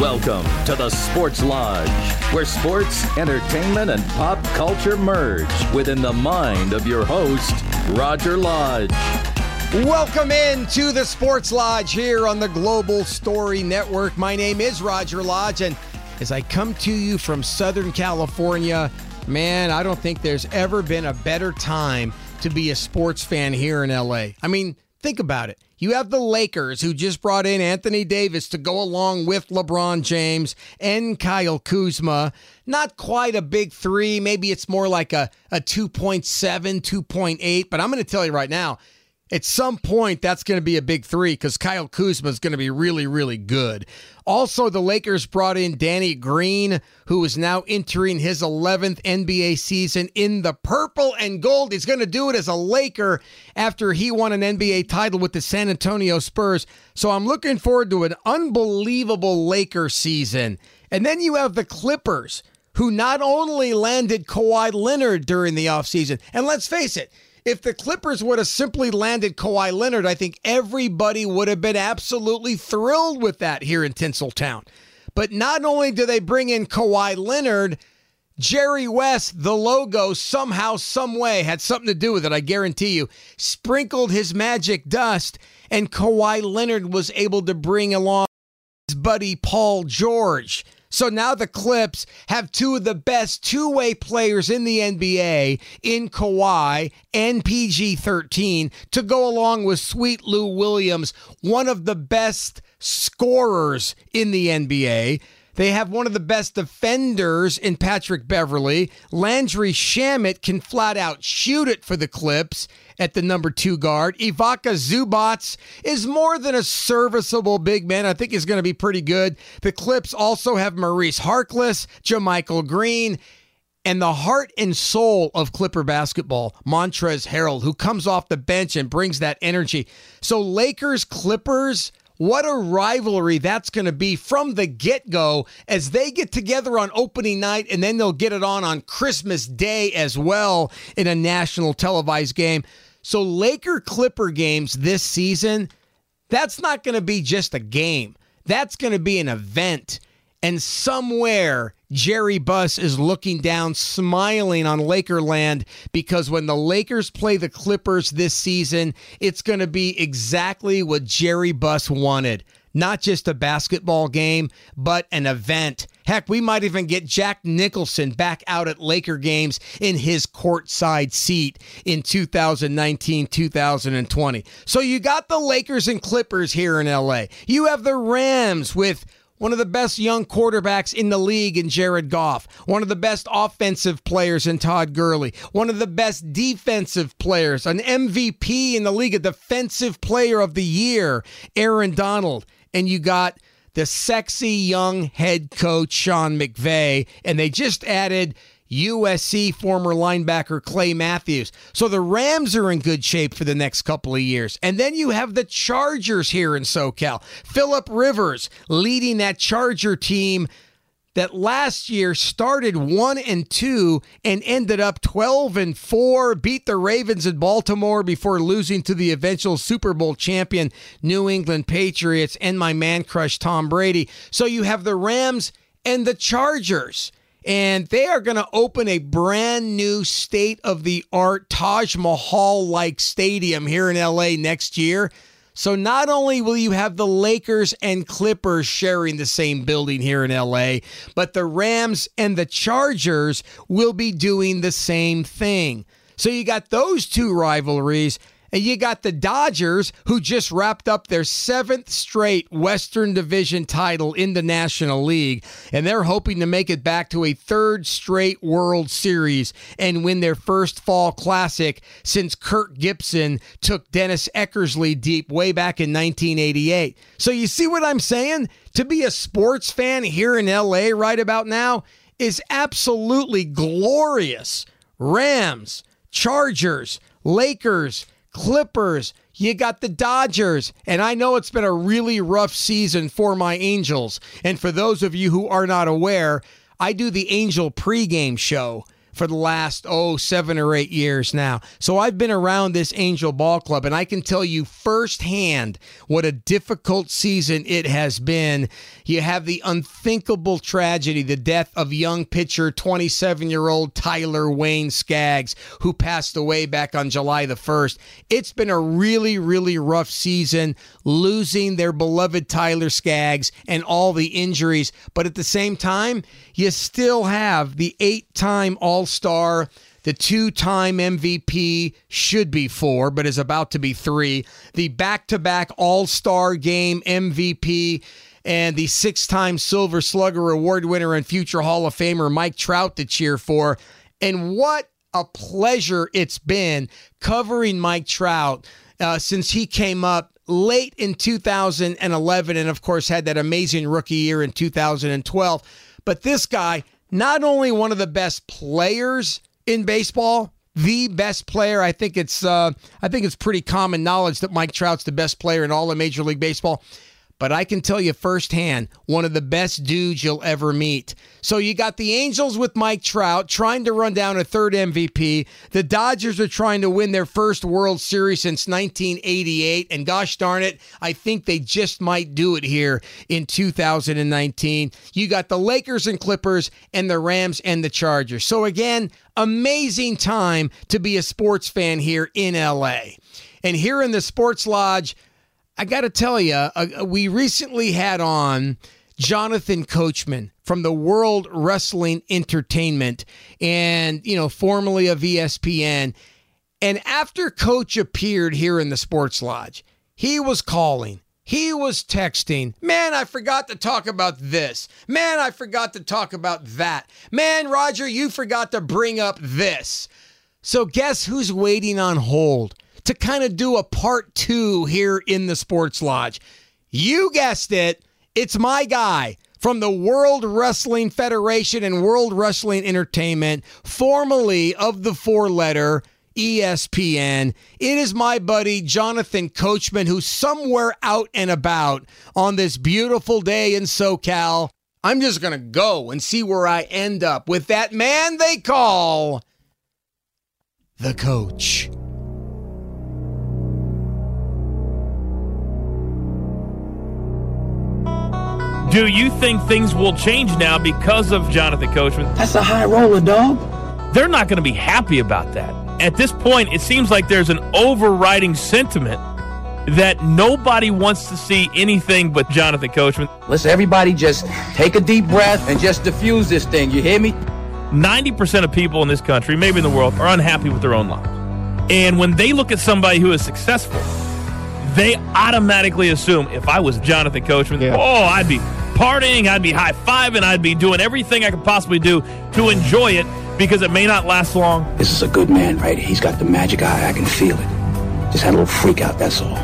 Welcome to the Sports Lodge, where sports, entertainment, and pop culture merge within the mind of your host, Roger Lodge. Welcome in to the Sports Lodge here on the Global Story Network. My name is Roger Lodge, and as I come to you from Southern California, man, I don't think there's ever been a better time to be a sports fan here in LA. I mean, think about it. You have the Lakers who just brought in Anthony Davis to go along with LeBron James and Kyle Kuzma. Not quite a big three. Maybe it's more like a, a 2.7, 2.8. But I'm going to tell you right now, at some point, that's going to be a big three because Kyle Kuzma is going to be really, really good. Also, the Lakers brought in Danny Green, who is now entering his 11th NBA season in the purple and gold. He's going to do it as a Laker after he won an NBA title with the San Antonio Spurs. So I'm looking forward to an unbelievable Laker season. And then you have the Clippers, who not only landed Kawhi Leonard during the offseason, and let's face it, if the Clippers would have simply landed Kawhi Leonard, I think everybody would have been absolutely thrilled with that here in Tinseltown. But not only do they bring in Kawhi Leonard, Jerry West, the logo, somehow, some way had something to do with it, I guarantee you, sprinkled his magic dust, and Kawhi Leonard was able to bring along his buddy Paul George. So now the Clips have two of the best two way players in the NBA in Kawhi and PG 13 to go along with Sweet Lou Williams, one of the best scorers in the NBA. They have one of the best defenders in Patrick Beverley. Landry Shamet can flat out shoot it for the Clips at the number two guard. Ivica Zubac is more than a serviceable big man. I think he's going to be pretty good. The Clips also have Maurice Harkless, JaMychal Green, and the heart and soul of Clipper basketball, Montrezl Harrell, who comes off the bench and brings that energy. So Lakers, Clippers – what a rivalry that's going to be from the get go as they get together on opening night and then they'll get it on on Christmas Day as well in a national televised game. So, Laker Clipper games this season, that's not going to be just a game, that's going to be an event. And somewhere Jerry Buss is looking down, smiling on Lakerland because when the Lakers play the Clippers this season, it's going to be exactly what Jerry Buss wanted. Not just a basketball game, but an event. Heck, we might even get Jack Nicholson back out at Laker games in his courtside seat in 2019 2020. So you got the Lakers and Clippers here in LA. You have the Rams with one of the best young quarterbacks in the league in Jared Goff, one of the best offensive players in Todd Gurley, one of the best defensive players, an MVP in the league, a defensive player of the year, Aaron Donald. And you got the sexy young head coach, Sean McVay, and they just added USC former linebacker Clay Matthews. So the Rams are in good shape for the next couple of years. And then you have the Chargers here in SoCal. Philip Rivers leading that Charger team that last year started 1 and 2 and ended up 12 and 4 beat the Ravens in Baltimore before losing to the eventual Super Bowl champion New England Patriots and my man crush Tom Brady. So you have the Rams and the Chargers and they are going to open a brand new state of the art Taj Mahal like stadium here in LA next year. So not only will you have the Lakers and Clippers sharing the same building here in LA, but the Rams and the Chargers will be doing the same thing. So you got those two rivalries. And you got the Dodgers, who just wrapped up their seventh straight Western Division title in the National League. And they're hoping to make it back to a third straight World Series and win their first fall classic since Kirk Gibson took Dennis Eckersley deep way back in 1988. So you see what I'm saying? To be a sports fan here in LA right about now is absolutely glorious. Rams, Chargers, Lakers, Clippers, you got the Dodgers. And I know it's been a really rough season for my Angels. And for those of you who are not aware, I do the Angel pregame show for the last, oh, seven or eight years now. So I've been around this Angel Ball Club, and I can tell you firsthand what a difficult season it has been. You have the unthinkable tragedy, the death of young pitcher, 27 year old Tyler Wayne Skaggs, who passed away back on July the 1st. It's been a really, really rough season, losing their beloved Tyler Skaggs and all the injuries. But at the same time, you still have the eight time All Star, the two time MVP, should be four, but is about to be three, the back to back All Star game MVP. And the six time Silver Slugger Award winner and future Hall of Famer Mike Trout to cheer for. And what a pleasure it's been covering Mike Trout uh, since he came up late in 2011 and, of course, had that amazing rookie year in 2012. But this guy, not only one of the best players in baseball, the best player. I think it's uh, I think it's pretty common knowledge that Mike Trout's the best player in all of Major League Baseball but I can tell you firsthand, one of the best dudes you'll ever meet. So you got the Angels with Mike Trout trying to run down a third MVP. The Dodgers are trying to win their first World Series since 1988. And gosh darn it, I think they just might do it here in 2019. You got the Lakers and Clippers and the Rams and the Chargers. So again, amazing time to be a sports fan here in LA. And here in the Sports Lodge, I got to tell you, uh, we recently had on Jonathan Coachman from the World Wrestling Entertainment and, you know, formerly of ESPN. And after Coach appeared here in the Sports Lodge, he was calling. He was texting, man, I forgot to talk about this. Man, I forgot to talk about that. Man, Roger, you forgot to bring up this. So, guess who's waiting on hold? To kind of do a part two here in the Sports Lodge. You guessed it, it's my guy from the World Wrestling Federation and World Wrestling Entertainment, formerly of the four letter ESPN. It is my buddy Jonathan Coachman, who's somewhere out and about on this beautiful day in SoCal. I'm just going to go and see where I end up with that man they call the coach. Do you think things will change now because of Jonathan Coachman? That's a high roller, dog. They're not going to be happy about that. At this point, it seems like there's an overriding sentiment that nobody wants to see anything but Jonathan Coachman. Let's everybody just take a deep breath and just diffuse this thing. You hear me? 90% of people in this country, maybe in the world, are unhappy with their own lives. And when they look at somebody who is successful, they automatically assume if I was Jonathan Coachman, yeah. oh, I'd be partying, I'd be high fiving, I'd be doing everything I could possibly do to enjoy it because it may not last long. This is a good man right. He's got the magic eye. I can feel it. Just had a little freak out, that's all.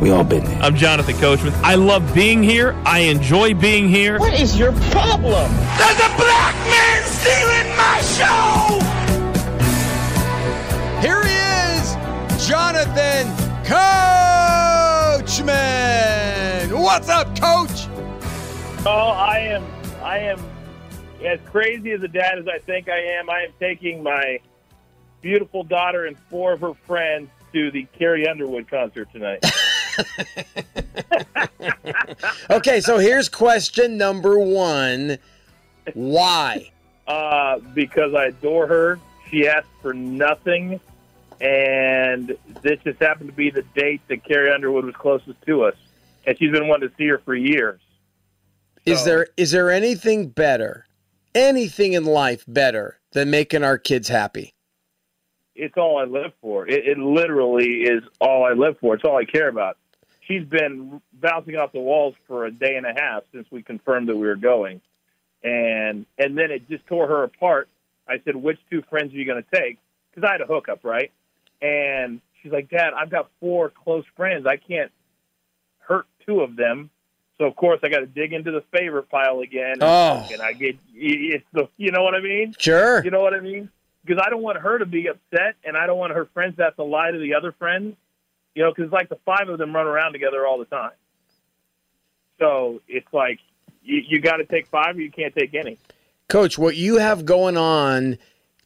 We all been there. I'm Jonathan Coachman. I love being here. I enjoy being here. What is your problem? There's a black man stealing my show! Here he is, Jonathan Coachman. What's up, Coach? Oh, I am. I am as crazy as a dad as I think I am. I am taking my beautiful daughter and four of her friends to the Carrie Underwood concert tonight. okay, so here's question number one: Why? Uh, because I adore her. She asked for nothing, and this just happened to be the date that Carrie Underwood was closest to us, and she's been wanting to see her for years. Is there is there anything better, anything in life better than making our kids happy? It's all I live for. It, it literally is all I live for. It's all I care about. She's been bouncing off the walls for a day and a half since we confirmed that we were going, and and then it just tore her apart. I said, "Which two friends are you going to take?" Because I had a hookup, right? And she's like, "Dad, I've got four close friends. I can't hurt two of them so of course I got to dig into the favorite pile again. Oh, and I get it's the you know what I mean? Sure. You know what I mean? Because I don't want her to be upset, and I don't want her friends to have to lie to the other friends. You know, because like the five of them run around together all the time. So it's like you, you got to take five, or you can't take any. Coach, what you have going on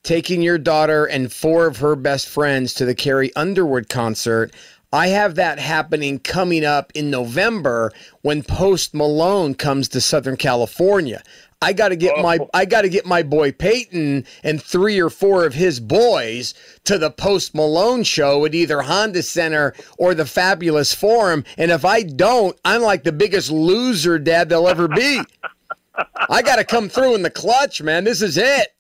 taking your daughter and four of her best friends to the Carrie Underwood concert. I have that happening coming up in November when Post Malone comes to Southern California. I got to get my Oh. I got to get my boy Peyton and three or four of his boys to the Post Malone show at either Honda Center or the Fabulous Forum. And if I don't, I'm like the biggest loser dad they'll ever be. I got to come through in the clutch, man. This is it.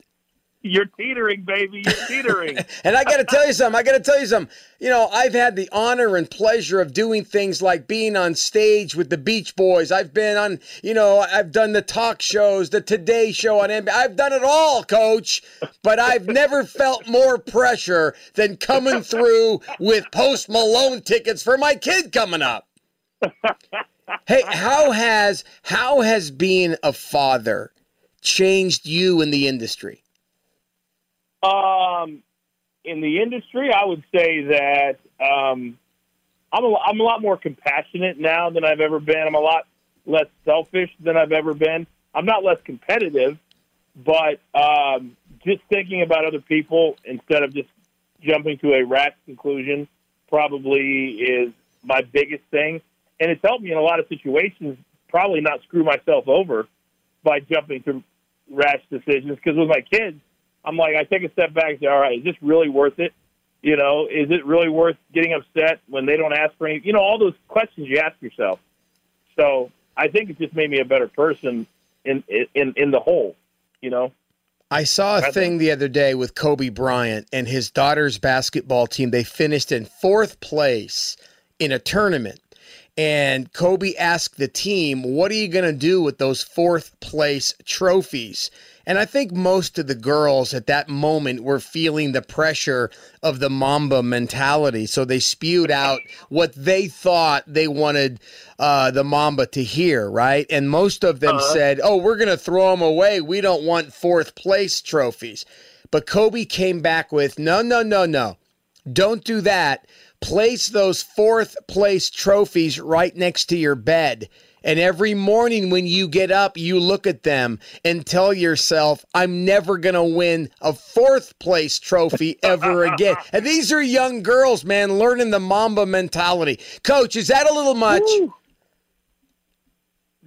You're teetering, baby. You're teetering. And I got to tell you something. I got to tell you something. You know, I've had the honor and pleasure of doing things like being on stage with the Beach Boys. I've been on, you know, I've done the talk shows, the Today Show on NBA. I've done it all, coach. But I've never felt more pressure than coming through with Post Malone tickets for my kid coming up. Hey, how has how has being a father changed you in the industry? Um, in the industry, I would say that um, I'm a, I'm a lot more compassionate now than I've ever been. I'm a lot less selfish than I've ever been. I'm not less competitive, but um, just thinking about other people instead of just jumping to a rash conclusion probably is my biggest thing. And it's helped me in a lot of situations, probably not screw myself over by jumping to rash decisions. Because with my kids, I'm like, I take a step back and say, all right, is this really worth it? You know, is it really worth getting upset when they don't ask for any? You know, all those questions you ask yourself. So I think it just made me a better person in in in the whole. You know. I saw a thing the other day with Kobe Bryant and his daughter's basketball team. They finished in fourth place in a tournament. And Kobe asked the team, What are you going to do with those fourth place trophies? And I think most of the girls at that moment were feeling the pressure of the Mamba mentality. So they spewed out what they thought they wanted uh, the Mamba to hear, right? And most of them said, Oh, we're going to throw them away. We don't want fourth place trophies. But Kobe came back with, No, no, no, no. Don't do that. Place those fourth place trophies right next to your bed. And every morning when you get up, you look at them and tell yourself, I'm never going to win a fourth place trophy ever again. and these are young girls, man, learning the Mamba mentality. Coach, is that a little much? Woo.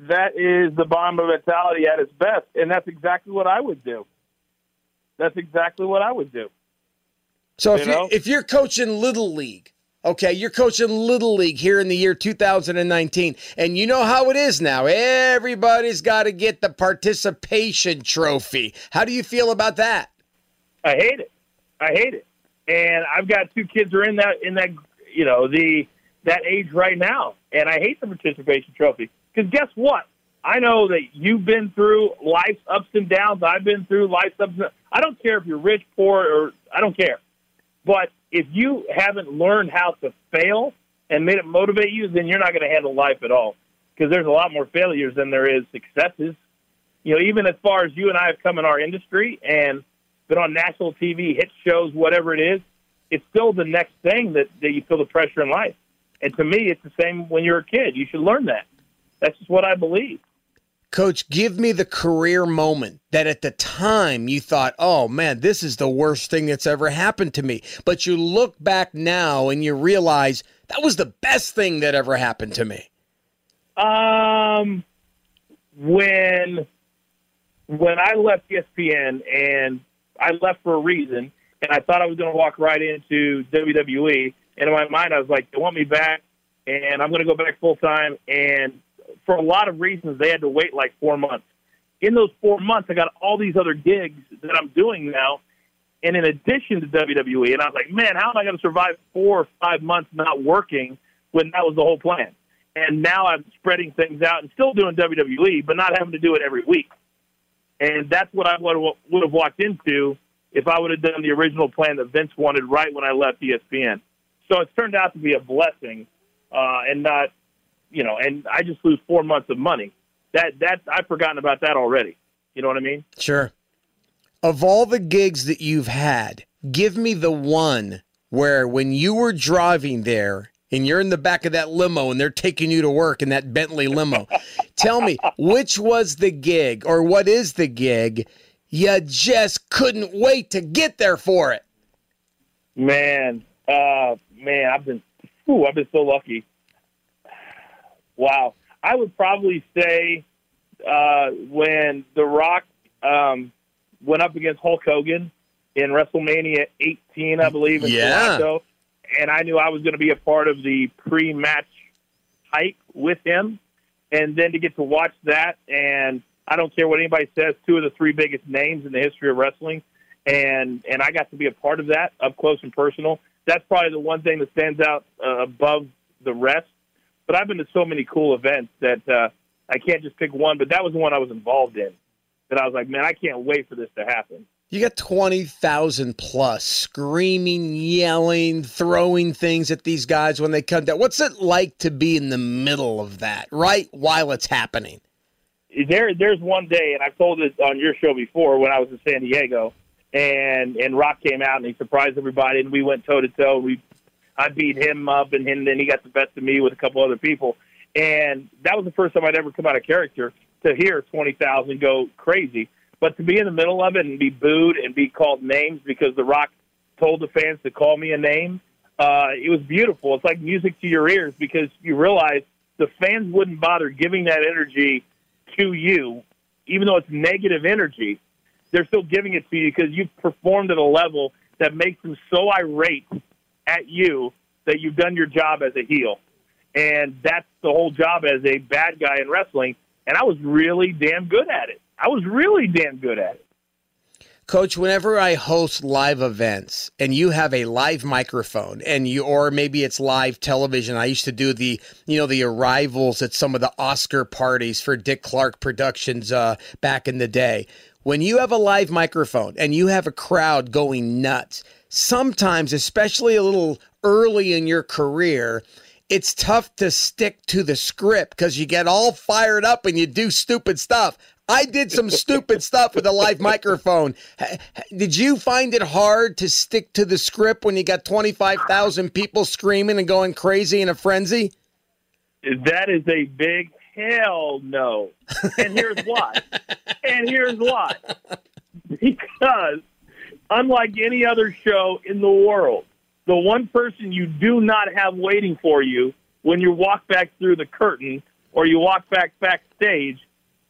That is the Mamba mentality at its best, and that's exactly what I would do. That's exactly what I would do. So if You you if you're coaching little league, okay, you're coaching little league here in the year 2019, and you know how it is now. Everybody's got to get the participation trophy. How do you feel about that? I hate it. I hate it. And I've got two kids who are in that in that you know the that age right now, and I hate the participation trophy because guess what? I know that you've been through life's ups and downs. I've been through life's ups. And I don't care if you're rich, poor, or I don't care. But if you haven't learned how to fail and made it motivate you, then you're not going to handle life at all. Because there's a lot more failures than there is successes. You know, even as far as you and I have come in our industry and been on national TV, hit shows, whatever it is, it's still the next thing that, that you feel the pressure in life. And to me, it's the same when you're a kid. You should learn that. That's just what I believe. Coach, give me the career moment that at the time you thought, oh man, this is the worst thing that's ever happened to me. But you look back now and you realize that was the best thing that ever happened to me. Um, when when I left ESPN and I left for a reason, and I thought I was going to walk right into WWE, and in my mind I was like, they want me back, and I'm going to go back full time. And for a lot of reasons, they had to wait like four months. In those four months, I got all these other gigs that I'm doing now, and in addition to WWE, and I was like, man, how am I going to survive four or five months not working when that was the whole plan? And now I'm spreading things out and still doing WWE, but not having to do it every week. And that's what I would have walked into if I would have done the original plan that Vince wanted right when I left ESPN. So it's turned out to be a blessing, uh, and not, you know, and I just lose four months of money. That that I've forgotten about that already. You know what I mean? Sure. Of all the gigs that you've had, give me the one where when you were driving there and you're in the back of that limo and they're taking you to work in that Bentley limo. Tell me, which was the gig or what is the gig you just couldn't wait to get there for it? Man, uh, man, I've been, ooh, I've been so lucky. Wow, I would probably say uh, when The Rock um, went up against Hulk Hogan in WrestleMania 18, I believe, in Yeah. Toronto, and I knew I was going to be a part of the pre-match hype with him, and then to get to watch that, and I don't care what anybody says, two of the three biggest names in the history of wrestling, and and I got to be a part of that up close and personal. That's probably the one thing that stands out uh, above the rest. But I've been to so many cool events that uh, I can't just pick one. But that was the one I was involved in. That I was like, man, I can't wait for this to happen. You got 20,000 plus screaming, yelling, throwing things at these guys when they come down. What's it like to be in the middle of that, right while it's happening? there there's one day and I've told this on your show before when I was in San Diego and and Rock came out and he surprised everybody and we went toe to toe we I beat him up and, and then he got the best of me with a couple other people. And that was the first time I'd ever come out of character to hear 20,000 go crazy. But to be in the middle of it and be booed and be called names because the Rock told the fans to call me a name uh it was beautiful. It's like music to your ears because you realize the fans wouldn't bother giving that energy to you, even though it's negative energy, they're still giving it to you because you've performed at a level that makes them so irate at you that you've done your job as a heel. And that's the whole job as a bad guy in wrestling. And I was really damn good at it. I was really damn good at it. Coach, whenever I host live events and you have a live microphone and you or maybe it's live television, I used to do the, you know, the arrivals at some of the Oscar parties for Dick Clark Productions uh, back in the day. When you have a live microphone and you have a crowd going nuts, sometimes, especially a little early in your career, it's tough to stick to the script because you get all fired up and you do stupid stuff. I did some stupid stuff with a live microphone. Did you find it hard to stick to the script when you got 25,000 people screaming and going crazy in a frenzy? That is a big hell no. And here's why. and here's why. Because unlike any other show in the world, the one person you do not have waiting for you when you walk back through the curtain or you walk back backstage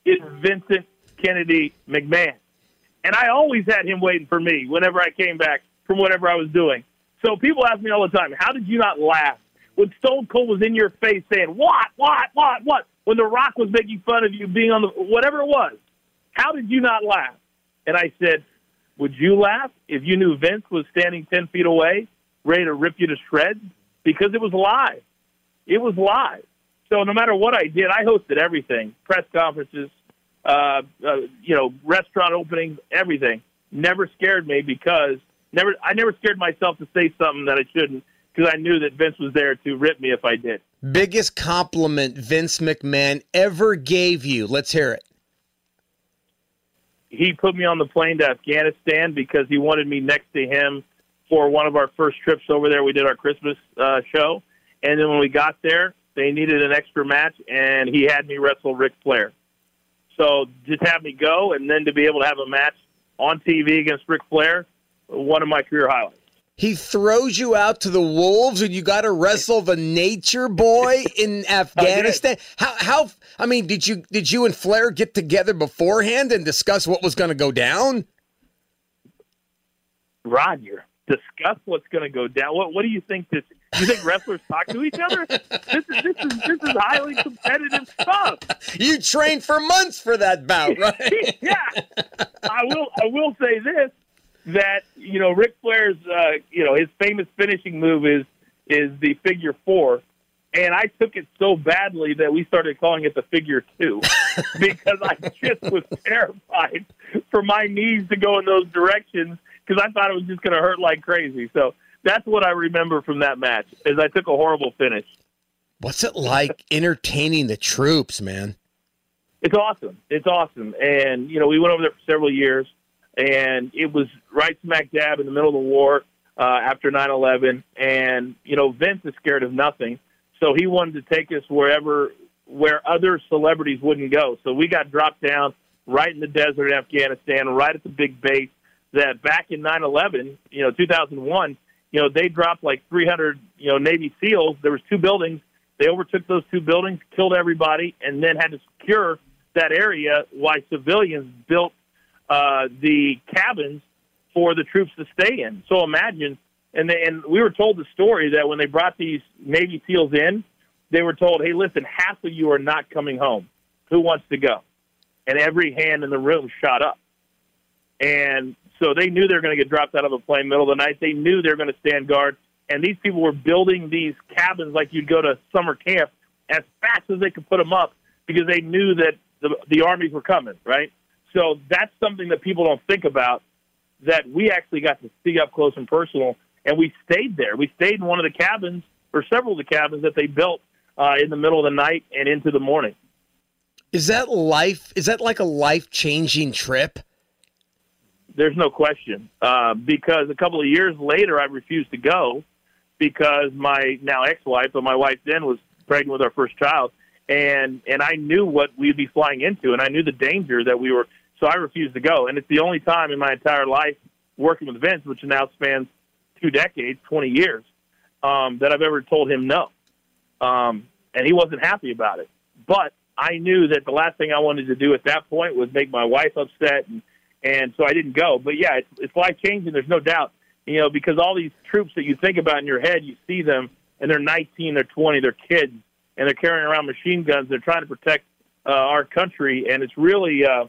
is Vincent Kennedy McMahon. And I always had him waiting for me whenever I came back from whatever I was doing. So people ask me all the time, how did you not laugh when Stone Cold was in your face saying, what, what, what, what? When The Rock was making fun of you being on the, whatever it was, how did you not laugh? And I said, would you laugh if you knew Vince was standing 10 feet away, ready to rip you to shreds? Because it was live. It was live. So no matter what I did, I hosted everything: press conferences, uh, uh, you know, restaurant openings, everything. Never scared me because never I never scared myself to say something that I shouldn't because I knew that Vince was there to rip me if I did. Biggest compliment Vince McMahon ever gave you. Let's hear it. He put me on the plane to Afghanistan because he wanted me next to him for one of our first trips over there. We did our Christmas uh, show, and then when we got there, they needed an extra match, and he had me wrestle Ric Flair. So just have me go, and then to be able to have a match on TV against Ric Flair, one of my career highlights. He throws you out to the wolves, and you got to wrestle the Nature Boy in Afghanistan. How? How? I mean, did you did you and Flair get together beforehand and discuss what was going to go down? Roger, discuss what's going to go down. What What do you think? This you think wrestlers talk to each other? This is this is this is highly competitive stuff. You trained for months for that bout, right? yeah, I will. I will say this: that you know, Ric Flair's, uh, you know, his famous finishing move is is the figure four, and I took it so badly that we started calling it the figure two because I just was terrified for my knees to go in those directions because I thought it was just going to hurt like crazy. So that's what I remember from that match: is I took a horrible finish. What's it like entertaining the troops, man? It's awesome. It's awesome. And, you know, we went over there for several years, and it was right smack dab in the middle of the war uh, after 9 11. And, you know, Vince is scared of nothing. So he wanted to take us wherever, where other celebrities wouldn't go. So we got dropped down right in the desert in Afghanistan, right at the big base. That back in 9/11, you know, 2001, you know, they dropped like 300, you know, Navy SEALs. There was two buildings. They overtook those two buildings, killed everybody, and then had to secure that area while civilians built uh, the cabins for the troops to stay in. So imagine, and they, and we were told the story that when they brought these Navy SEALs in, they were told, "Hey, listen, half of you are not coming home. Who wants to go?" And every hand in the room shot up. And so they knew they were going to get dropped out of a plane middle of the night. They knew they were going to stand guard. And these people were building these cabins like you'd go to summer camp as fast as they could put them up because they knew that the, the armies were coming, right? So that's something that people don't think about that we actually got to see up close and personal. And we stayed there. We stayed in one of the cabins or several of the cabins that they built uh, in the middle of the night and into the morning. Is that life? Is that like a life changing trip? There's no question. Uh, because a couple of years later, I refused to go because my now ex-wife, but my wife then was pregnant with our first child, and and I knew what we'd be flying into, and I knew the danger that we were. So I refused to go, and it's the only time in my entire life working with Vince, which now spans two decades, 20 years, um, that I've ever told him no. Um, and he wasn't happy about it. But I knew that the last thing I wanted to do at that point was make my wife upset, and and so I didn't go. But yeah, it's, it's life changing. There's no doubt. You know, because all these troops that you think about in your head, you see them, and they're 19, they're 20, they're kids, and they're carrying around machine guns. They're trying to protect uh, our country, and it's really uh,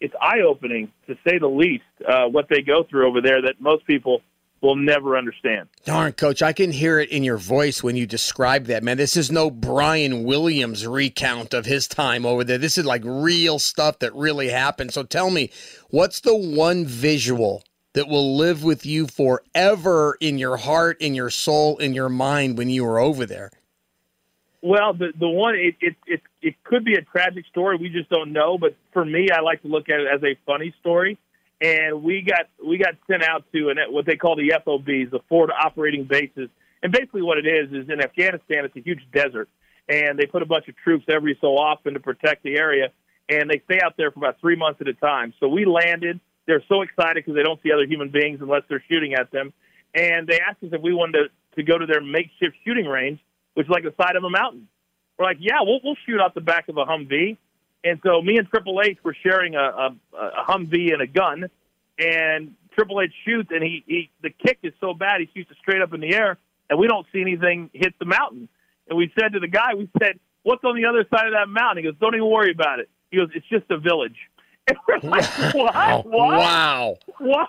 it's eye opening to say the least uh, what they go through over there that most people will never understand. Darn, coach, I can hear it in your voice when you describe that, man. This is no Brian Williams recount of his time over there. This is like real stuff that really happened. So tell me, what's the one visual that will live with you forever in your heart, in your soul, in your mind when you were over there? Well, the the one it it it, it could be a tragic story. We just don't know. But for me, I like to look at it as a funny story and we got we got sent out to an, what they call the FOBs, the forward operating bases. And basically, what it is is in Afghanistan, it's a huge desert, and they put a bunch of troops every so often to protect the area, and they stay out there for about three months at a time. So we landed. They're so excited because they don't see other human beings unless they're shooting at them, and they asked us if we wanted to, to go to their makeshift shooting range, which is like the side of a mountain. We're like, yeah, we'll, we'll shoot out the back of a Humvee and so me and Triple H were sharing a, a, a Humvee and a gun, and Triple H shoots, and he, he the kick is so bad he shoots it straight up in the air, and we don't see anything hit the mountain. And we said to the guy, we said, "What's on the other side of that mountain?" He goes, "Don't even worry about it." He goes, "It's just a village." And we're like, "What? What? Wow! What?"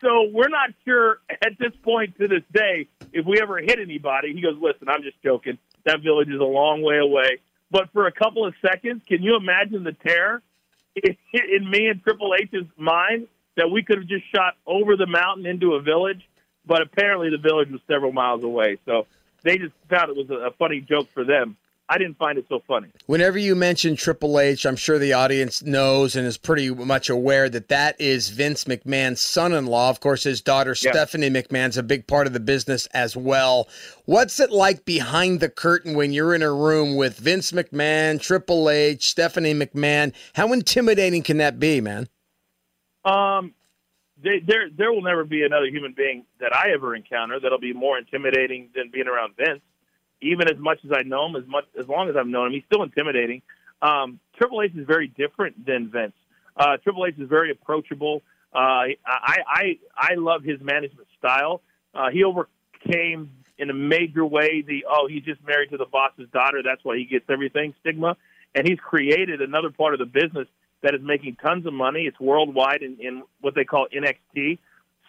So we're not sure at this point to this day if we ever hit anybody. He goes, "Listen, I'm just joking. That village is a long way away." But for a couple of seconds, can you imagine the terror in, in me and Triple H's mind that we could have just shot over the mountain into a village? But apparently, the village was several miles away. So they just thought it was a funny joke for them. I didn't find it so funny. Whenever you mention Triple H, I'm sure the audience knows and is pretty much aware that that is Vince McMahon's son-in-law. Of course, his daughter yeah. Stephanie McMahon's a big part of the business as well. What's it like behind the curtain when you're in a room with Vince McMahon, Triple H, Stephanie McMahon? How intimidating can that be, man? Um, they, there there will never be another human being that I ever encounter that'll be more intimidating than being around Vince even as much as I know him, as much as long as I've known him, he's still intimidating. Um, Triple H is very different than Vince. Uh, Triple H is very approachable. Uh, I, I I love his management style. Uh, he overcame in a major way the oh he's just married to the boss's daughter that's why he gets everything stigma, and he's created another part of the business that is making tons of money. It's worldwide in, in what they call NXT.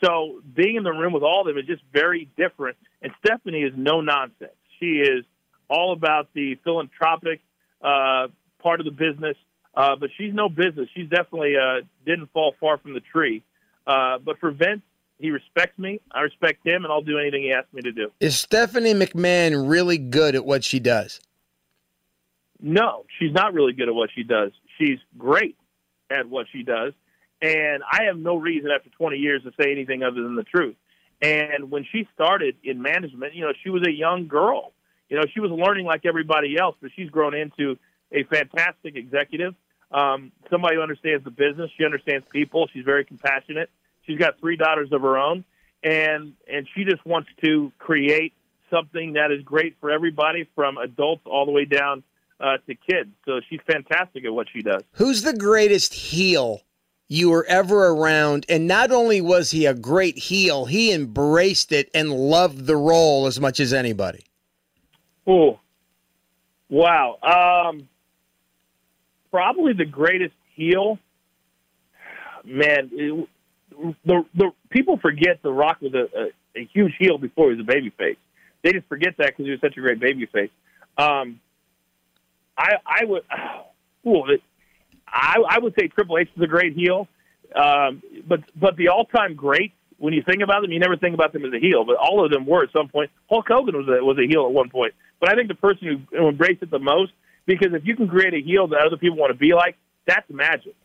So being in the room with all of them is just very different. And Stephanie is no nonsense. She is all about the philanthropic uh, part of the business, uh, but she's no business. She's definitely uh, didn't fall far from the tree. Uh, but for Vince, he respects me. I respect him, and I'll do anything he asks me to do. Is Stephanie McMahon really good at what she does? No, she's not really good at what she does. She's great at what she does, and I have no reason after 20 years to say anything other than the truth. And when she started in management, you know, she was a young girl. You know, she was learning like everybody else, but she's grown into a fantastic executive. um, somebody who understands the business. She understands people. She's very compassionate. She's got three daughters of her own, and and she just wants to create something that is great for everybody, from adults all the way down uh, to kids. So she's fantastic at what she does. Who's the greatest heel you were ever around? And not only was he a great heel, he embraced it and loved the role as much as anybody. Oh, wow. Um, probably the greatest heel. Man, it, the the people forget The Rock was a, a, a huge heel before he was a babyface. They just forget that because he was such a great babyface. Um, I I would, ooh, I I would say Triple H is a great heel, um, but but the all time great when you think about them, you never think about them as a heel, but all of them were at some point. Hulk Hogan was a, was a heel at one point, but I think the person who embraced it the most because if you can create a heel that other people want to be like, that's magic.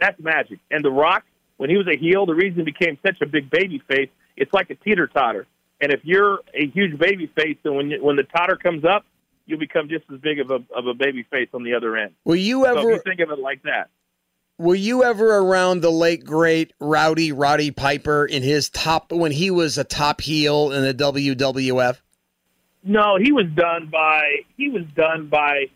That's magic. And The Rock, when he was a heel, the reason he became such a big baby face, it's like a teeter totter. And if you're a huge baby face, then when you, when the totter comes up, you'll become just as big of a of a baby face on the other end. Were you ever so you think of it like that? Were you ever around the late great Rowdy Roddy Piper in his top when he was a top heel in the WWF? No, he was done by he was done by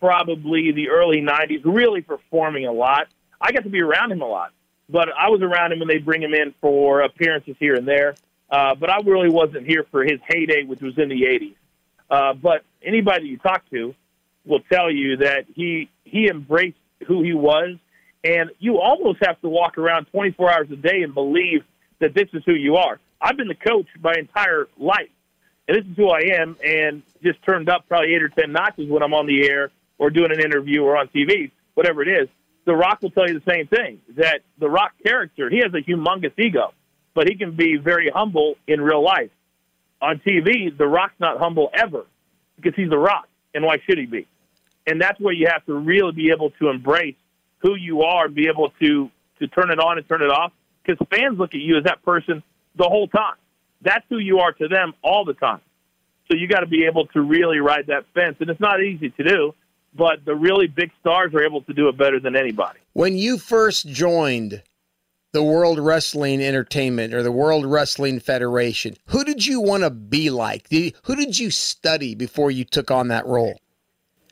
probably the early '90s, really performing a lot. I got to be around him a lot, but I was around him when they bring him in for appearances here and there. Uh, but I really wasn't here for his heyday, which was in the '80s. Uh, but anybody you talk to will tell you that he he embraced who he was, and you almost have to walk around 24 hours a day and believe that this is who you are. I've been the coach my entire life, and this is who I am, and just turned up probably eight or ten notches when I'm on the air or doing an interview or on TV, whatever it is. The Rock will tell you the same thing that the Rock character, he has a humongous ego, but he can be very humble in real life. On TV, The Rock's not humble ever because he's The Rock, and why should he be? And that's where you have to really be able to embrace who you are, and be able to to turn it on and turn it off, because fans look at you as that person the whole time. That's who you are to them all the time. So you got to be able to really ride that fence, and it's not easy to do but the really big stars are able to do it better than anybody. When you first joined the World Wrestling Entertainment or the World Wrestling Federation, who did you want to be like? Who did you study before you took on that role?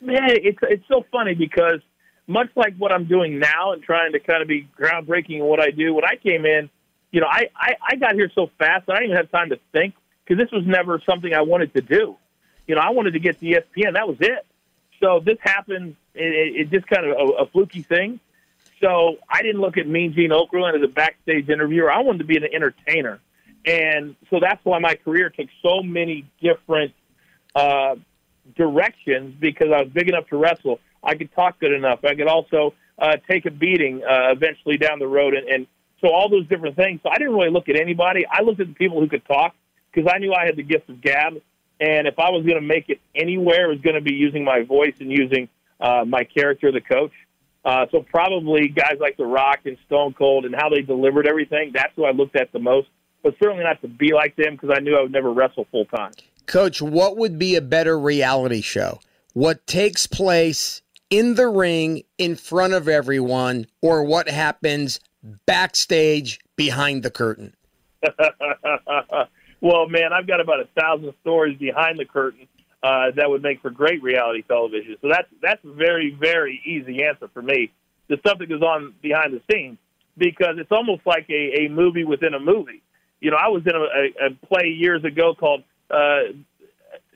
Man, it's it's so funny because much like what I'm doing now and trying to kind of be groundbreaking in what I do, when I came in, you know, I, I, I got here so fast I didn't even have time to think because this was never something I wanted to do. You know, I wanted to get to ESPN. That was it. So this happened. It, it just kind of a, a fluky thing. So I didn't look at Mean Gene Okerlund as a backstage interviewer. I wanted to be an entertainer, and so that's why my career took so many different uh, directions because I was big enough to wrestle. I could talk good enough. I could also uh, take a beating uh, eventually down the road, and, and so all those different things. So I didn't really look at anybody. I looked at the people who could talk because I knew I had the gift of gab. And if I was going to make it anywhere, it was going to be using my voice and using uh, my character, the coach. Uh, so probably guys like The Rock and Stone Cold and how they delivered everything. That's who I looked at the most. But certainly not to be like them because I knew I would never wrestle full time. Coach, what would be a better reality show? What takes place in the ring in front of everyone, or what happens backstage behind the curtain? Well, man, I've got about a thousand stories behind the curtain uh, that would make for great reality television. So that's that's a very very easy answer for me. The stuff that goes on behind the scenes because it's almost like a, a movie within a movie. You know, I was in a, a, a play years ago called uh,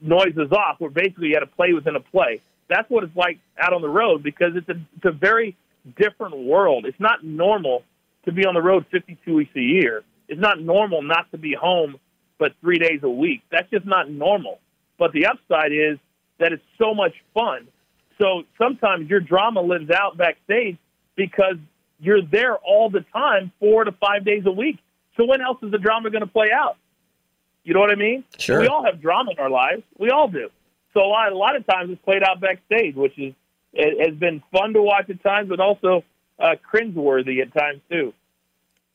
Noises Off, where basically you had a play within a play. That's what it's like out on the road because it's a, it's a very different world. It's not normal to be on the road 52 weeks a year. It's not normal not to be home but three days a week. That's just not normal. But the upside is that it's so much fun. So sometimes your drama lives out backstage because you're there all the time, four to five days a week. So when else is the drama going to play out? You know what I mean? Sure. We all have drama in our lives. We all do. So a lot, a lot of times it's played out backstage, which is it has been fun to watch at times, but also uh, cringeworthy at times too.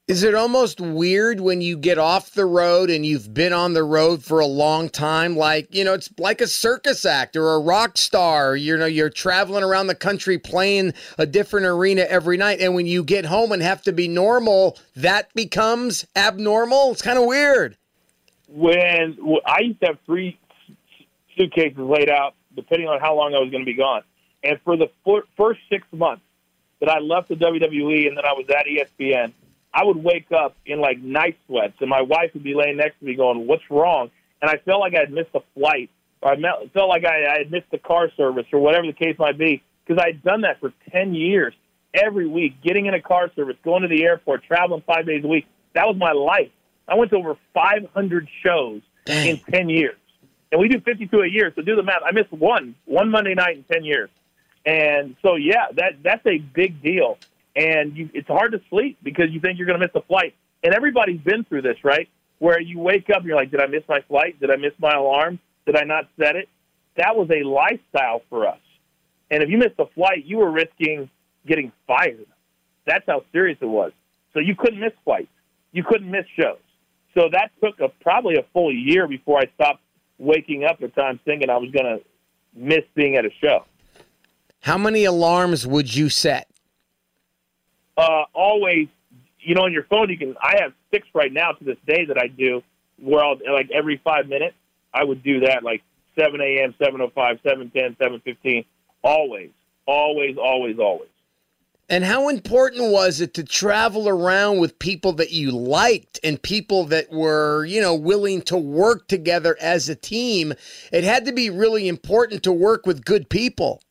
Is it almost weird when you get off the road and you've been on the road for a long time? Like, you know, it's like a circus act or a rock star. You know, you're traveling around the country playing a different arena every night. And when you get home and have to be normal, that becomes abnormal. It's kind of weird. When I used to have three suitcases laid out, depending on how long I was going to be gone. And for the first six months that I left the WWE and then I was at ESPN, I would wake up in like night sweats, and my wife would be laying next to me going, "What's wrong?" And I felt like I had missed a flight, or I felt like I, I had missed the car service, or whatever the case might be, because I'd done that for ten years, every week, getting in a car service, going to the airport, traveling five days a week. That was my life. I went to over 500 shows Dang. in 10 years, and we do 52 a year. So do the math. I missed one, one Monday night in 10 years, and so yeah, that that's a big deal and you, it's hard to sleep because you think you're going to miss a flight. And everybody's been through this, right? Where you wake up and you're like, did I miss my flight? Did I miss my alarm? Did I not set it? That was a lifestyle for us. And if you missed a flight, you were risking getting fired. That's how serious it was. So you couldn't miss flights. You couldn't miss shows. So that took a, probably a full year before I stopped waking up at times thinking I was going to miss being at a show. How many alarms would you set? Uh, always, you know, on your phone, you can. I have six right now to this day that I do. Where I'll like every five minutes, I would do that, like 7 a.m., 7:05, 7:10, 7:15, always, always, always, always. And how important was it to travel around with people that you liked and people that were, you know, willing to work together as a team? It had to be really important to work with good people.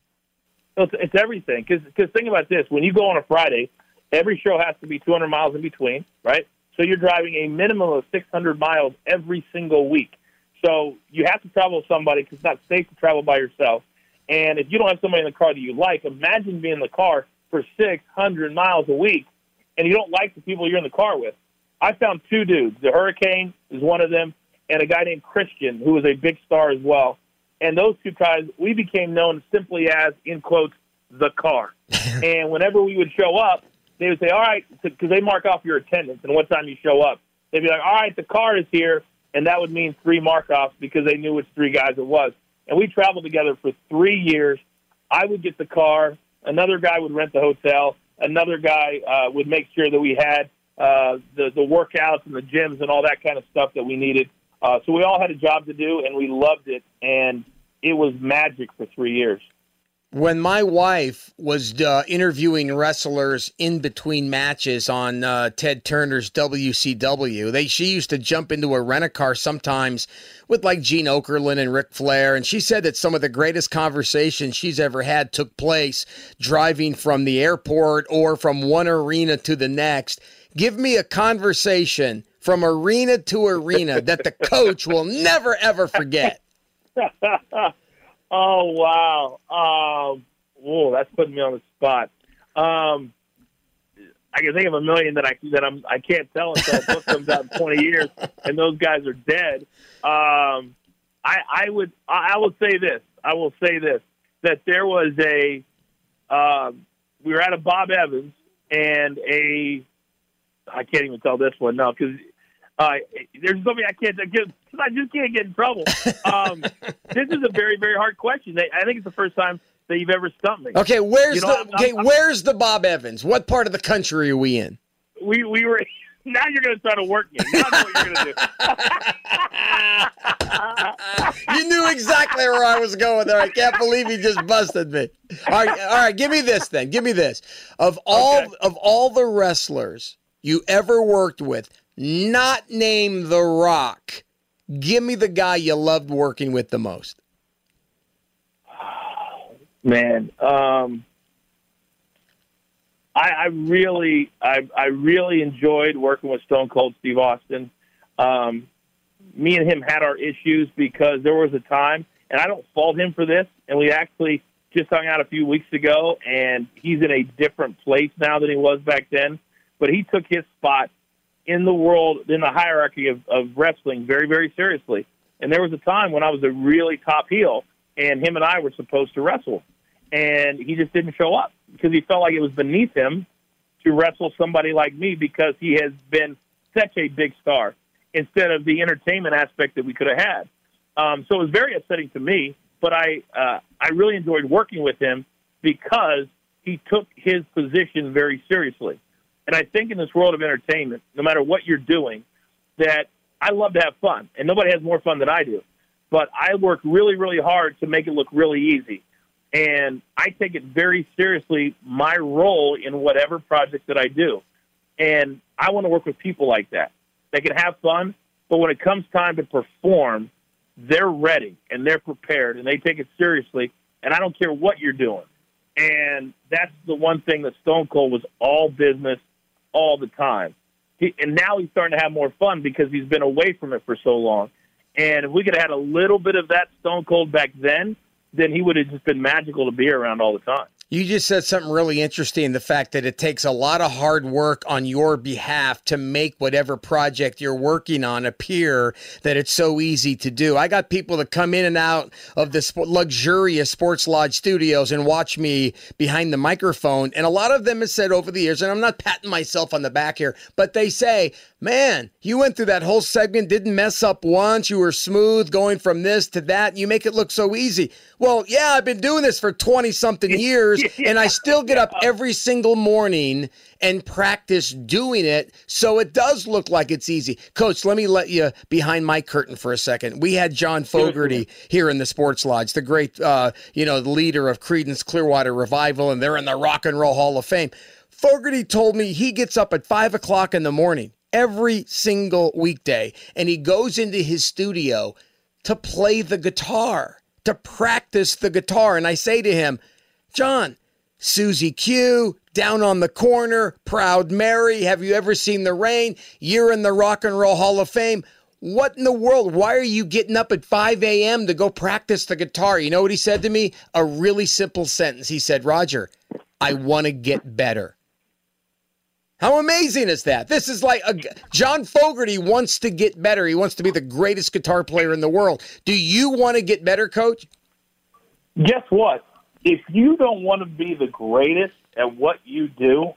It's, it's everything. Because think about this: when you go on a Friday, Every show has to be 200 miles in between, right? So you're driving a minimum of 600 miles every single week. So you have to travel with somebody because it's not safe to travel by yourself. And if you don't have somebody in the car that you like, imagine being in the car for 600 miles a week and you don't like the people you're in the car with. I found two dudes. The Hurricane is one of them, and a guy named Christian, who was a big star as well. And those two guys, we became known simply as, in quotes, the car. and whenever we would show up, they would say, all right, because they mark off your attendance and what time you show up. They'd be like, all right, the car is here, and that would mean three mark-offs because they knew which three guys it was. And we traveled together for three years. I would get the car. Another guy would rent the hotel. Another guy uh, would make sure that we had uh, the the workouts and the gyms and all that kind of stuff that we needed. Uh, so we all had a job to do, and we loved it, and it was magic for three years when my wife was uh, interviewing wrestlers in between matches on uh, Ted Turner's WCW, they she used to jump into a rent a car sometimes with like Gene Okerlund and Ric Flair, and she said that some of the greatest conversations she's ever had took place driving from the airport or from one arena to the next. Give me a conversation from arena to arena that the coach will never ever forget. Oh wow! Um, whoa, that's putting me on the spot. Um, I can think of a million that I that I'm I can't tell until a book comes out in 20 years and those guys are dead. Um, I I would I will say this I will say this that there was a um, we were at a Bob Evans and a I can't even tell this one now because uh, there's something I can't get. I just can't get in trouble. Um, this is a very, very hard question. I think it's the first time that you've ever stumped me. Okay, where's you know, the I'm, okay? I'm, where's the Bob Evans? What part of the country are we in? We we were. Now you're going to try to work me. Now I know what you're going to do. you knew exactly where I was going there. I can't believe you just busted me. All right, all right. Give me this then. Give me this. Of all okay. of all the wrestlers you ever worked with, not name The Rock. Give me the guy you loved working with the most. Man, um, I, I, really, I, I, really enjoyed working with Stone Cold Steve Austin. Um, me and him had our issues because there was a time, and I don't fault him for this. And we actually just hung out a few weeks ago, and he's in a different place now than he was back then. But he took his spot in the world, in the hierarchy of, of wrestling very, very seriously. And there was a time when I was a really top heel, and him and I were supposed to wrestle. And he just didn't show up because he felt like it was beneath him to wrestle somebody like me because he has been such a big star instead of the entertainment aspect that we could have had. Um, so it was very upsetting to me, but I uh, I really enjoyed working with him because he took his position very seriously. And I think in this world of entertainment, no matter what you're doing, that I love to have fun, and nobody has more fun than I do. But I work really, really hard to make it look really easy. And I take it very seriously, my role in whatever project that I do. And I want to work with people like that. They can have fun, but when it comes time to perform, they're ready and they're prepared and they take it seriously. And I don't care what you're doing. And that's the one thing that Stone Cold was all business all the time. He, and now he's starting to have more fun because he's been away from it for so long. And if we could have had a little bit of that Stone Cold back then, then he would have just been magical to be around all the time. You just said something really interesting the fact that it takes a lot of hard work on your behalf to make whatever project you're working on appear that it's so easy to do. I got people that come in and out of the luxurious Sports Lodge studios and watch me behind the microphone. And a lot of them have said over the years, and I'm not patting myself on the back here, but they say, man, you went through that whole segment, didn't mess up once. You were smooth going from this to that. You make it look so easy. Well, yeah, I've been doing this for 20 something years and I still get up every single morning and practice doing it so it does look like it's easy. Coach, let me let you behind my curtain for a second. We had John Fogerty here in the Sports Lodge, the great, uh, you know, the leader of Creedence Clearwater Revival, and they're in the Rock and Roll Hall of Fame. Fogerty told me he gets up at five o'clock in the morning every single weekday and he goes into his studio to play the guitar, to practice the guitar. And I say to him, John, Suzie Q, Down on the Corner, Proud Mary, Have You Ever Seen the Rain? You're in the Rock and Roll Hall of Fame. What in the world? Why are you getting up at 5 a.m. to go practice the guitar? You know what he said to me? A really simple sentence. He said, Roger, I want to get better. How amazing is that? This is like a, John Fogerty wants to get better. He wants to be the greatest guitar player in the world. Do you want to get better, coach? Guess what? if you don't want to be the greatest at what you do,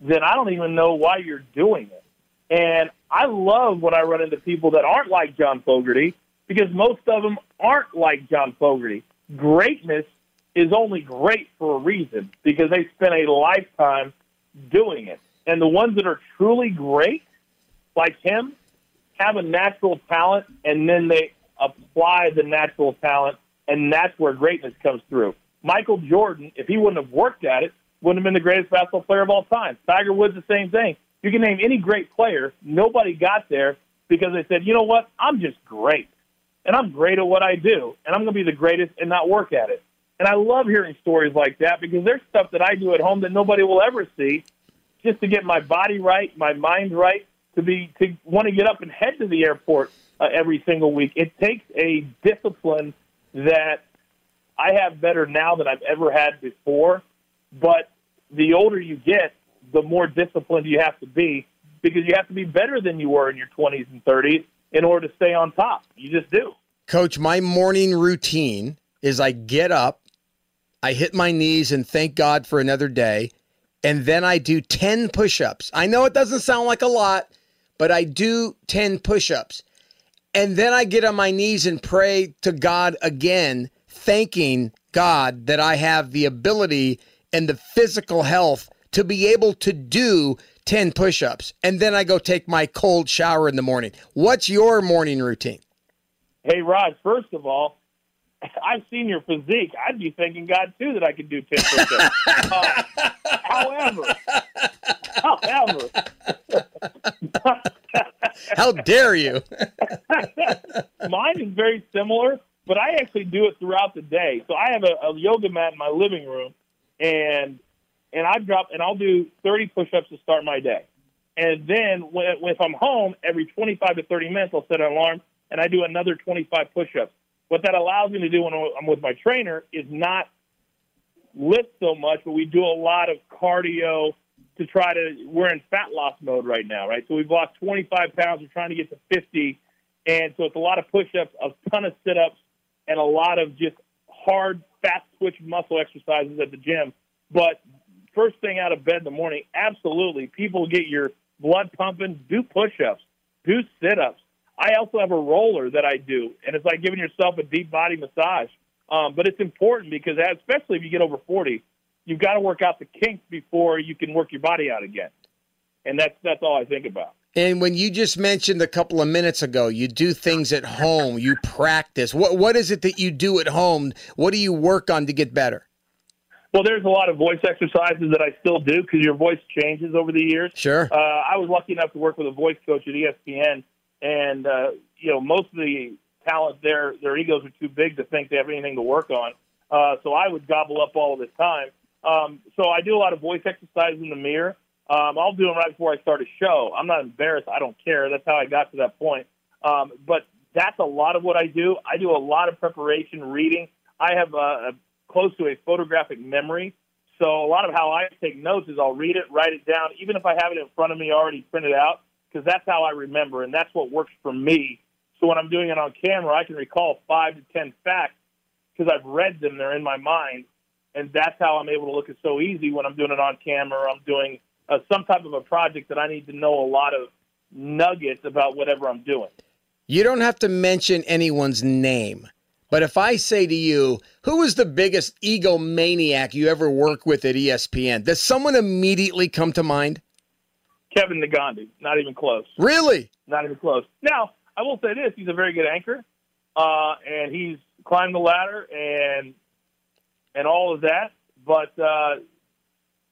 then I don't even know why you're doing it. And I love when I run into people that aren't like John Fogerty because most of them aren't like John Fogerty. Greatness is only great for a reason because they spent a lifetime doing it. And the ones that are truly great, like him, have a natural talent and then they apply the natural talent, and that's where greatness comes through. Michael Jordan, if he wouldn't have worked at it, wouldn't have been the greatest basketball player of all time. Tiger Woods, the same thing. You can name any great player. Nobody got there because they said, you know what? I'm just great. And I'm great at what I do. And I'm going to be the greatest and not work at it. And I love hearing stories like that because there's stuff that I do at home that nobody will ever see just to get my body right, my mind right, to be to want to get up and head to the airport uh, every single week. It takes a discipline that I have better now than I've ever had before. But the older you get, the more disciplined you have to be because you have to be better than you were in your 20s and 30s in order to stay on top. You just do. Coach, my morning routine is I get up, I hit my knees and thank God for another day, and then I do 10 push ups. I know it doesn't sound like a lot, but I do 10 push ups. And then I get on my knees and pray to God again thanking God that I have the ability and the physical health to be able to do 10 push ups. And then I go take my cold shower in the morning. What's your morning routine? Hey, Rod, first of all, I've seen your physique. I'd be thanking God too that I could do 10 push ups. uh, however, however, how dare you? Mine is very similar but I actually do it throughout the day. So I have a, a yoga mat in my living room, and and I drop and I'll do 30 push-ups to start my day. And then when, if I'm home, every 25 to 30 minutes, I'll set an alarm and I do another 25 push-ups. What that allows me to do when I'm with my trainer is not lift so much, but we do a lot of cardio to try to. We're in fat loss mode right now, right? So we've lost 25 pounds. We're trying to get to 50, and so it's a lot of push-ups, a ton of sit-ups, and a lot of just hard, fast twitch muscle exercises at the gym. But first thing out of bed in the morning, absolutely. People get your blood pumping, do push ups, do sit ups. I also have a roller that I do, and it's like giving yourself a deep body massage. Um, but it's important because, especially if you get over 40, you've got to work out the kinks before you can work your body out again. And that's that's all I think about. And when you just mentioned a couple of minutes ago, you do things at home, you practice. What what is it that you do at home? What do you work on to get better? Well, there's a lot of voice exercises that I still do because your voice changes over the years. Sure. Uh, I was lucky enough to work with a voice coach at ESPN, and uh, you know most of the talent there, their egos are too big to think they have anything to work on. Uh, so I would gobble up all of this time. Um, so I do a lot of voice exercises in the mirror. Um, I'll do them right before I start a show. I'm not embarrassed. I don't care. That's how I got to that point. Um, but that's a lot of what I do. I do a lot of preparation, reading. I have a, a close to a photographic memory. So a lot of how I take notes is I'll read it, write it down, even if I have it in front of me already printed out, because that's how I remember, and that's what works for me. So when I'm doing it on camera, I can recall five to ten facts because I've read them; they're in my mind, and that's how I'm able to look at so easy when I'm doing it on camera. I'm doing uh, some type of a project that I need to know a lot of nuggets about whatever I'm doing. You don't have to mention anyone's name. But if I say to you, who is the biggest egomaniac you ever worked with at ESPN? Does someone immediately come to mind? Kevin Negandhi, not even close. Really? Not even close. Now, I will say this: he's a very good anchor, uh, and he's climbed the ladder and and all of that. But uh,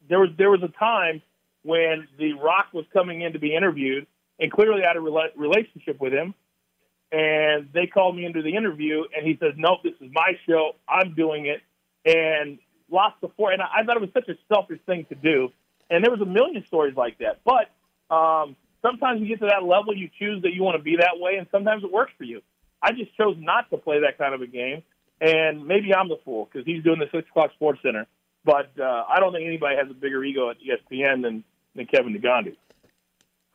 there was there was a time when The Rock was coming in to be interviewed, and clearly I had a rela- relationship with him. And they called me into the interview, and he says, "Nope, this is my show. I'm doing it." And lost the four. And I, I thought it was such a selfish thing to do. And there was a million stories like that. But um, sometimes you get to that level, you choose that you want to be that way, and sometimes it works for you. I just chose not to play that kind of a game, and maybe I'm the fool because he's doing the six o'clock SportsCenter. But uh, I don't think anybody has a bigger ego at ESPN than than Kevin Negandhi.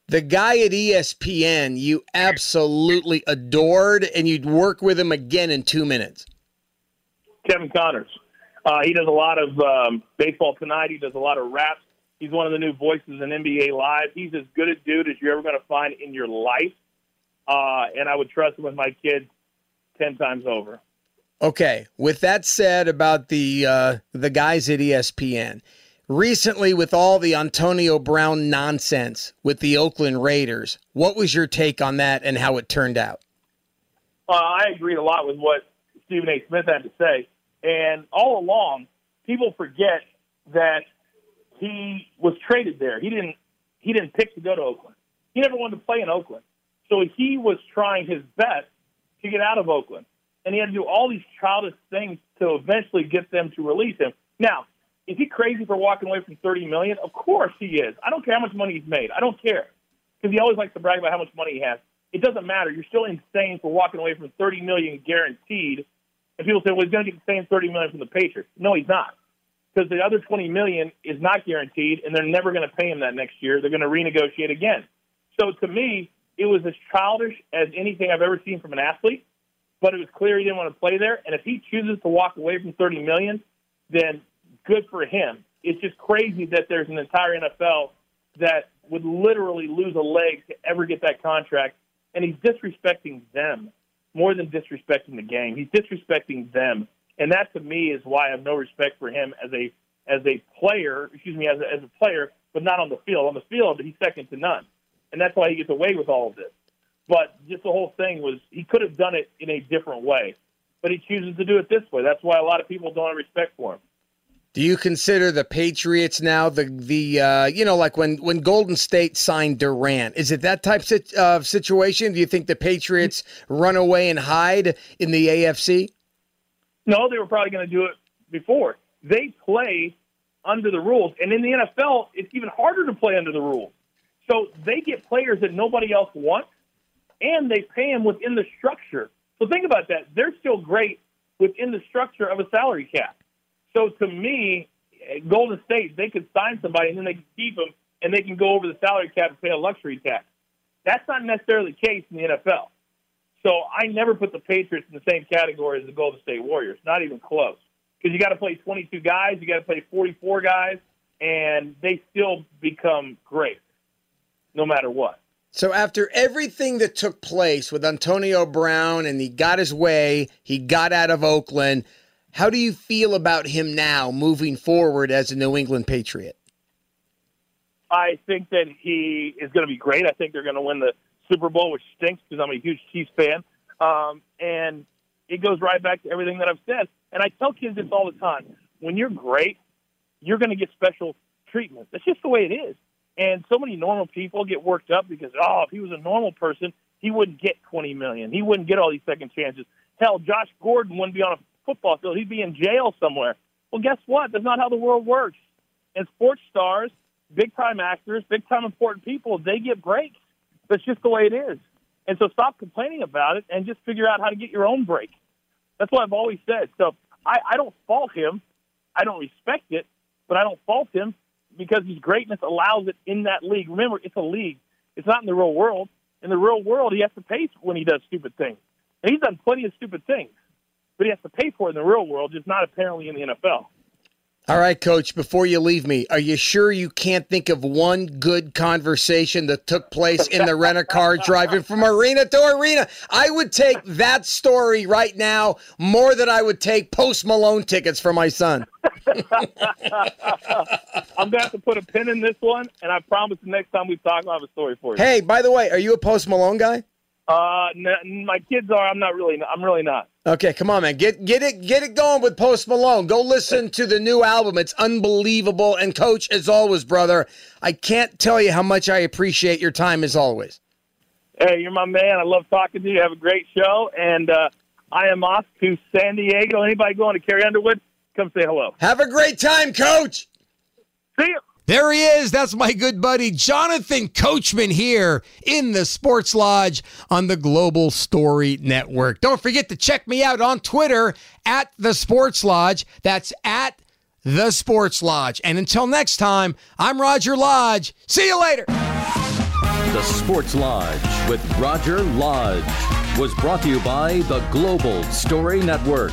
The guy at ESPN you absolutely adored, and you'd work with him again in two minutes. Kevin Connors. Uh, he does a lot of um, baseball tonight. He does a lot of raps. He's one of the new voices in NBA Live. He's as good a dude as you're ever going to find in your life. Uh, and I would trust him with my kids ten times over. Okay. With that said about the uh, the guys at ESPN, recently with all the Antonio Brown nonsense with the Oakland Raiders, what was your take on that and how it turned out? Uh, I agreed a lot with what Stephen A. Smith had to say. And all along, people forget that he was traded there. He didn't he didn't pick to go to Oakland. He never wanted to play in Oakland. So he was trying his best to get out of Oakland. And he had to do all these childish things to eventually get them to release him. Now, is he crazy for walking away from thirty million? Of course he is. I don't care how much money he's made. I don't care. Because he always likes to brag about how much money he has. It doesn't matter. You're still insane for walking away from thirty million guaranteed. And people say, well, he's going to get the same thirty million from the Patriots. No, he's not because the other 20 million is not guaranteed and they're never going to pay him that next year. They're going to renegotiate again. So to me, it was as childish as anything I've ever seen from an athlete, but it was clear he didn't want to play there. And if he chooses to walk away from 30 million, then good for him. It's just crazy that there's an entire NFL that would literally lose a leg to ever get that contract. And he's disrespecting them more than disrespecting the game. He's disrespecting them and that to me is why I have no respect for him as a as a player. Excuse me, as a, as a player, but not on the field. On the field, he's second to none, and that's why he gets away with all of this. But just the whole thing was he could have done it in a different way, but he chooses to do it this way. That's why a lot of people don't have respect for him. Do you consider the Patriots now the the uh, you know like when when Golden State signed Durant? Is it that type of situation? Do you think the Patriots run away and hide in the AFC? No, they were probably going to do it before. They play under the rules. And in the NFL, it's even harder to play under the rules. So they get players that nobody else wants, and they pay them within the structure. So think about that. They're still great within the structure of a salary cap. So to me, Golden State, they could sign somebody and then they can keep them and they can go over the salary cap and pay a luxury tax. That's not necessarily the case in the NFL. So I never put the Patriots in the same category as the Golden State Warriors, not even close. Because you got to play 22 guys, you got to play 44 guys, and they still become great, no matter what. So after everything that took place with Antonio Brown and he got his way, he got out of Oakland. How do you feel about him now moving forward as a New England Patriot? I think that he is going to be great. I think they're going to win the Super Bowl, which stinks because I'm a huge Chiefs fan. Um, and it goes right back to everything that I've said. And I tell kids this all the time. When you're great, you're going to get special treatment. That's just the way it is. And so many normal people get worked up because, oh, if he was a normal person, he wouldn't get 20 million. He wouldn't get all these second chances. Hell, Josh Gordon wouldn't be on a football field. He'd be in jail somewhere. Well, guess what? That's not how the world works. And sports stars, big time actors, big time important people, they get breaks. That's just the way it is. And so stop complaining about it and just figure out how to get your own break. That's what I've always said. So I, I don't fault him. I don't respect it, but I don't fault him because his greatness allows it in that league. Remember, it's a league. It's not in the real world. In the real world, he has to pay when he does stupid things. And he's done plenty of stupid things, but he has to pay for it in the real world, just not apparently in the NFL. All right, coach, before you leave me, are you sure you can't think of one good conversation that took place in the rent a car driving from arena to arena? I would take that story right now more than I would take Post Malone tickets for my son. I'm going to have to put a pin in this one, and I promise the next time we talk, I'll have a story for you. Hey, by the way, are you a Post Malone guy? Uh, n- my kids are. I'm not really. I'm really not. Okay, come on, man. Get get it get it going with Post Malone. Go listen to the new album. It's unbelievable. And coach, as always, brother, I can't tell you how much I appreciate your time as always. Hey, you're my man. I love talking to you. Have a great show, and uh, I am off to San Diego. Anybody going to Carrie Underwood? Come say hello. Have a great time, coach. See you. There he is. That's my good buddy, Jonathan Coachman, here in the Sports Lodge on the Global Story Network. Don't forget to check me out on Twitter at the Sports Lodge. That's at the Sports Lodge. And until next time, I'm Roger Lodge. See you later. The Sports Lodge with Roger Lodge was brought to you by the Global Story Network.